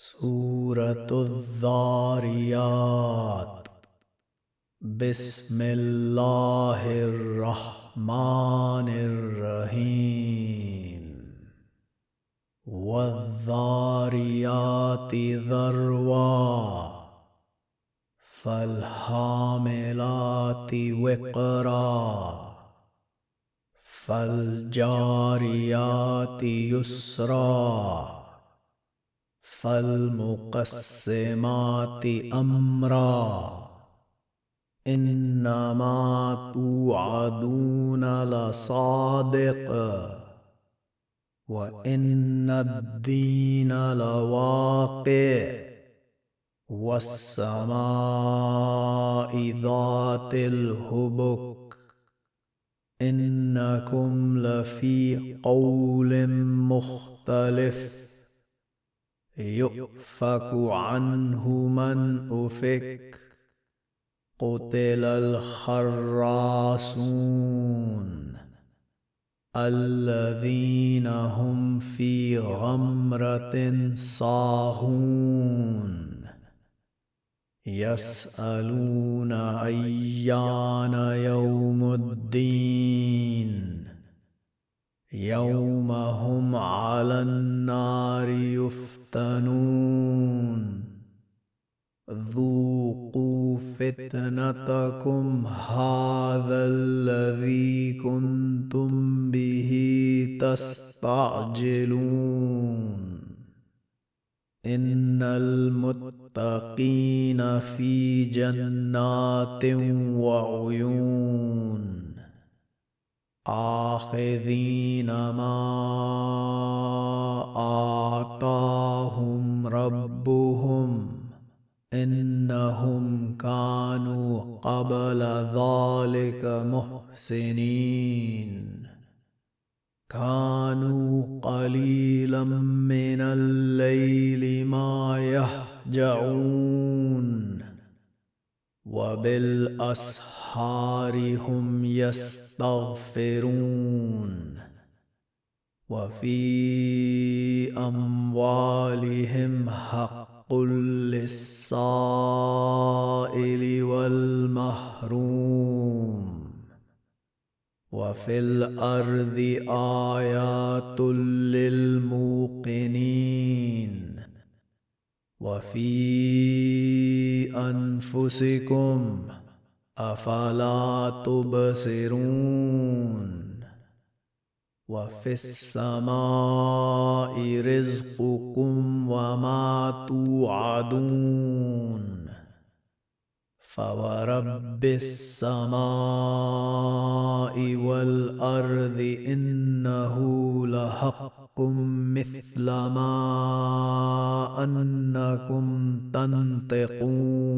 سورة الذاريات بسم الله الرحمن الرحيم والذاريات ذروا فالحاملات وقرا فالجاريات يسرا فالمقسمات أمرا. إنما توعدون لصادق. وإن الدين لواقع. والسماء ذات الهبك. إنكم لفي قول مختلف. يؤفك عنه من أفك. قتل الخراصون الذين هم في غمرة صاهون. يسألون أيان يوم الدين. يوم هم على النار يفتحون تفتنون ذوقوا فتنتكم هذا الذي كنتم به تستعجلون. إن المتقين في جنات وعيون. آخذين ما كانوا قليلا من الليل ما يهجعون. وبالأسحار هم يستغفرون. وفي أموالهم حق للسائل والمحروم. وفي الأرض آيات للموقنين وفي أنفسكم أفلا تبصرون وفي السماء رزقكم وما توعدون فورب السماء والارض انه لحق مثل ما انكم تنطقون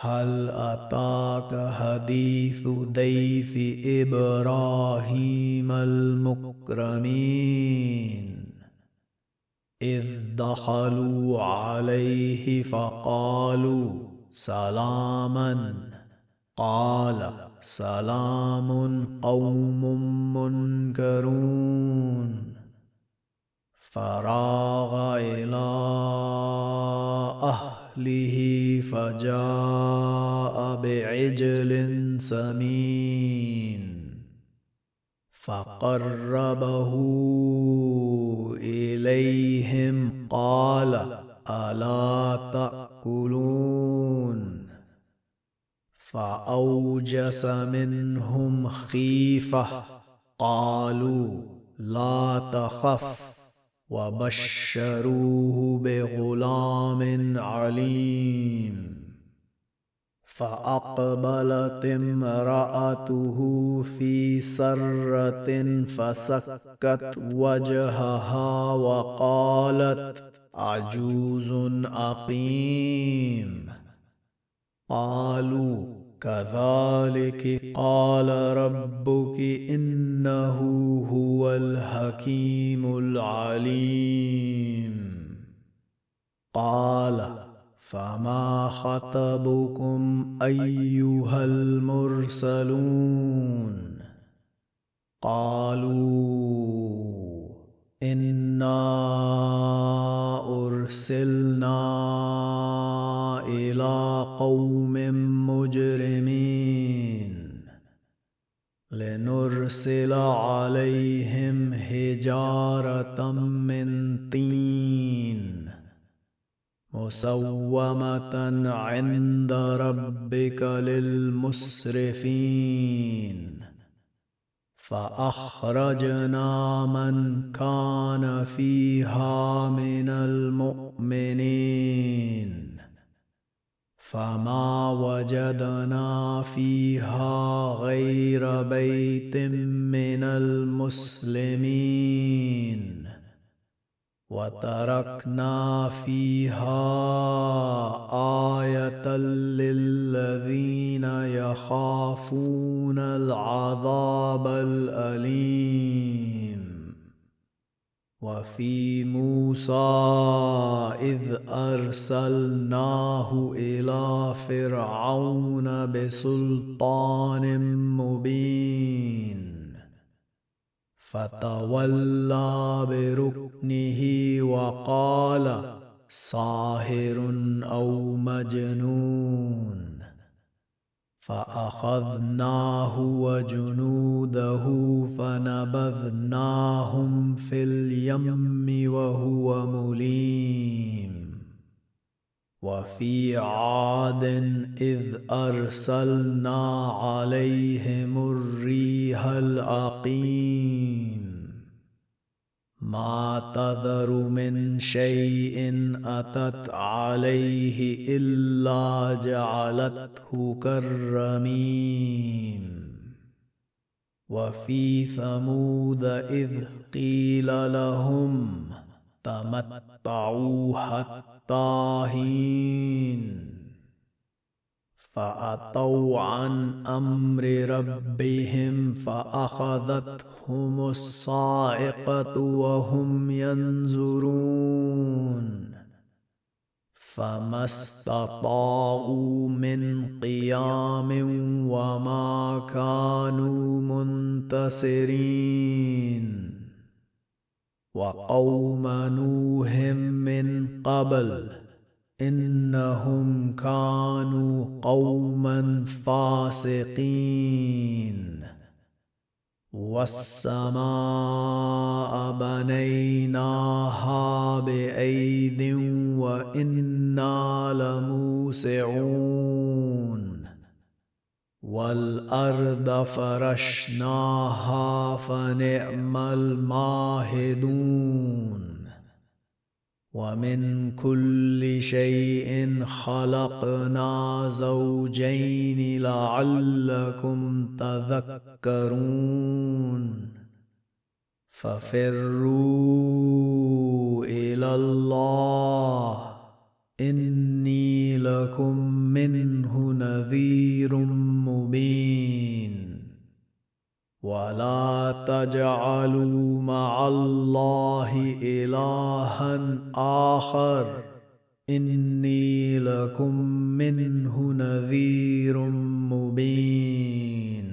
هل اتاك حديث ضيف إبراهيم المكرمين إذ دخلوا عليه فقالوا سلاما. قال سلام قوم منكرون. فراغ إلى أهله فجاء بعجل سمين. فقربه إليهم قال ألا تأكلون؟ فأوجس منهم خيفة قالوا لا تخف. وبشروه بغلام عليم. فأقبلت امرأته في سرة فسكت وجهها وقالت عجوز أقيم. قالوا كذلك قال ربك إنه هو الحكيم العليم. قال فما خطبكم أيها المرسلون؟ قالوا إنا أرسلنا إلى قوم مجرمين لنرسل عليهم حجارة من مسومة عند ربك للمسرفين. فأخرجنا من كان فيها من المؤمنين. فما وجدنا فيها غير بيت من المسلمين. وتركنا فيها آية للذين يخافون العذاب الأليم. وفي موسى إذ أرسلناه إلى فرعون بسلطان مبين فتولى بركنه وقال ساهر أو مجنون. فأخذناه وجنوده فنبذناهم في اليم وهو مليم. وفي عاد إذ أرسلنا عليهم الريح العقيم ما تذر من شيء أتت عليه إلا جعلته كالرميم. وفي ثمود إذ قيل لهم تمتعوا حتى حين. فاتوا عن أمر ربهم فأخذتهم الصاعقة وهم ينظرون. فما استطاعوا من قيام وما كانوا منتصرين. وقوم نوح من قبل إنهم كانوا قوما فاسقين. والسماء بنيناها بأيد وإنا لموسعون. والأرض فرشناها فنعم الماهدون. ومن كل شيء خلقنا زوجين لعلكم تذكرون. ففروا إلى الله إني لكم منه نذير مبين. ولا تجعلوا مع الله الها اخر اني لكم منه نذير مبين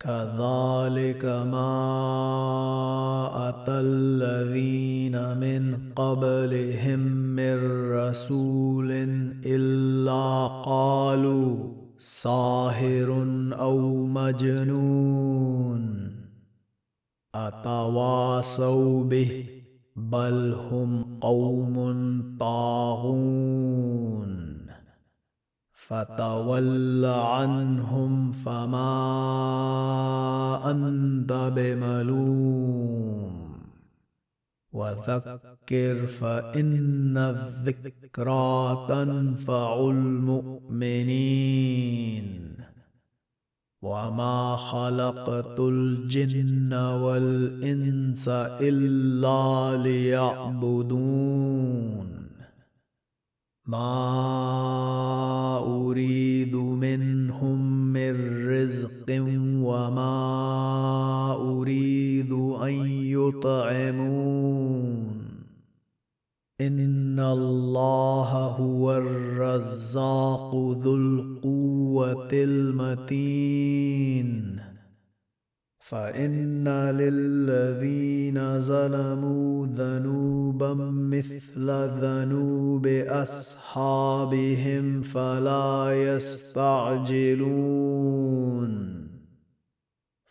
كذلك ما اتى الذين من قبلهم من رسول الا قالوا ساهر أو مجنون اتواصوا به بل هم قوم طاغون. فتول عنهم فما أنت بملوم. وذكر فإن الذكرى تنفع المؤمنين. وما خلقت الجن والإنس إلا ليعبدون ما أريد منهم من رزق وما أريد أن يطعمون ان الله هو الرزاق ذو القوه المتين فان للذين ظلموا ذنوبا مثل ذنوب اصحابهم فلا يستعجلون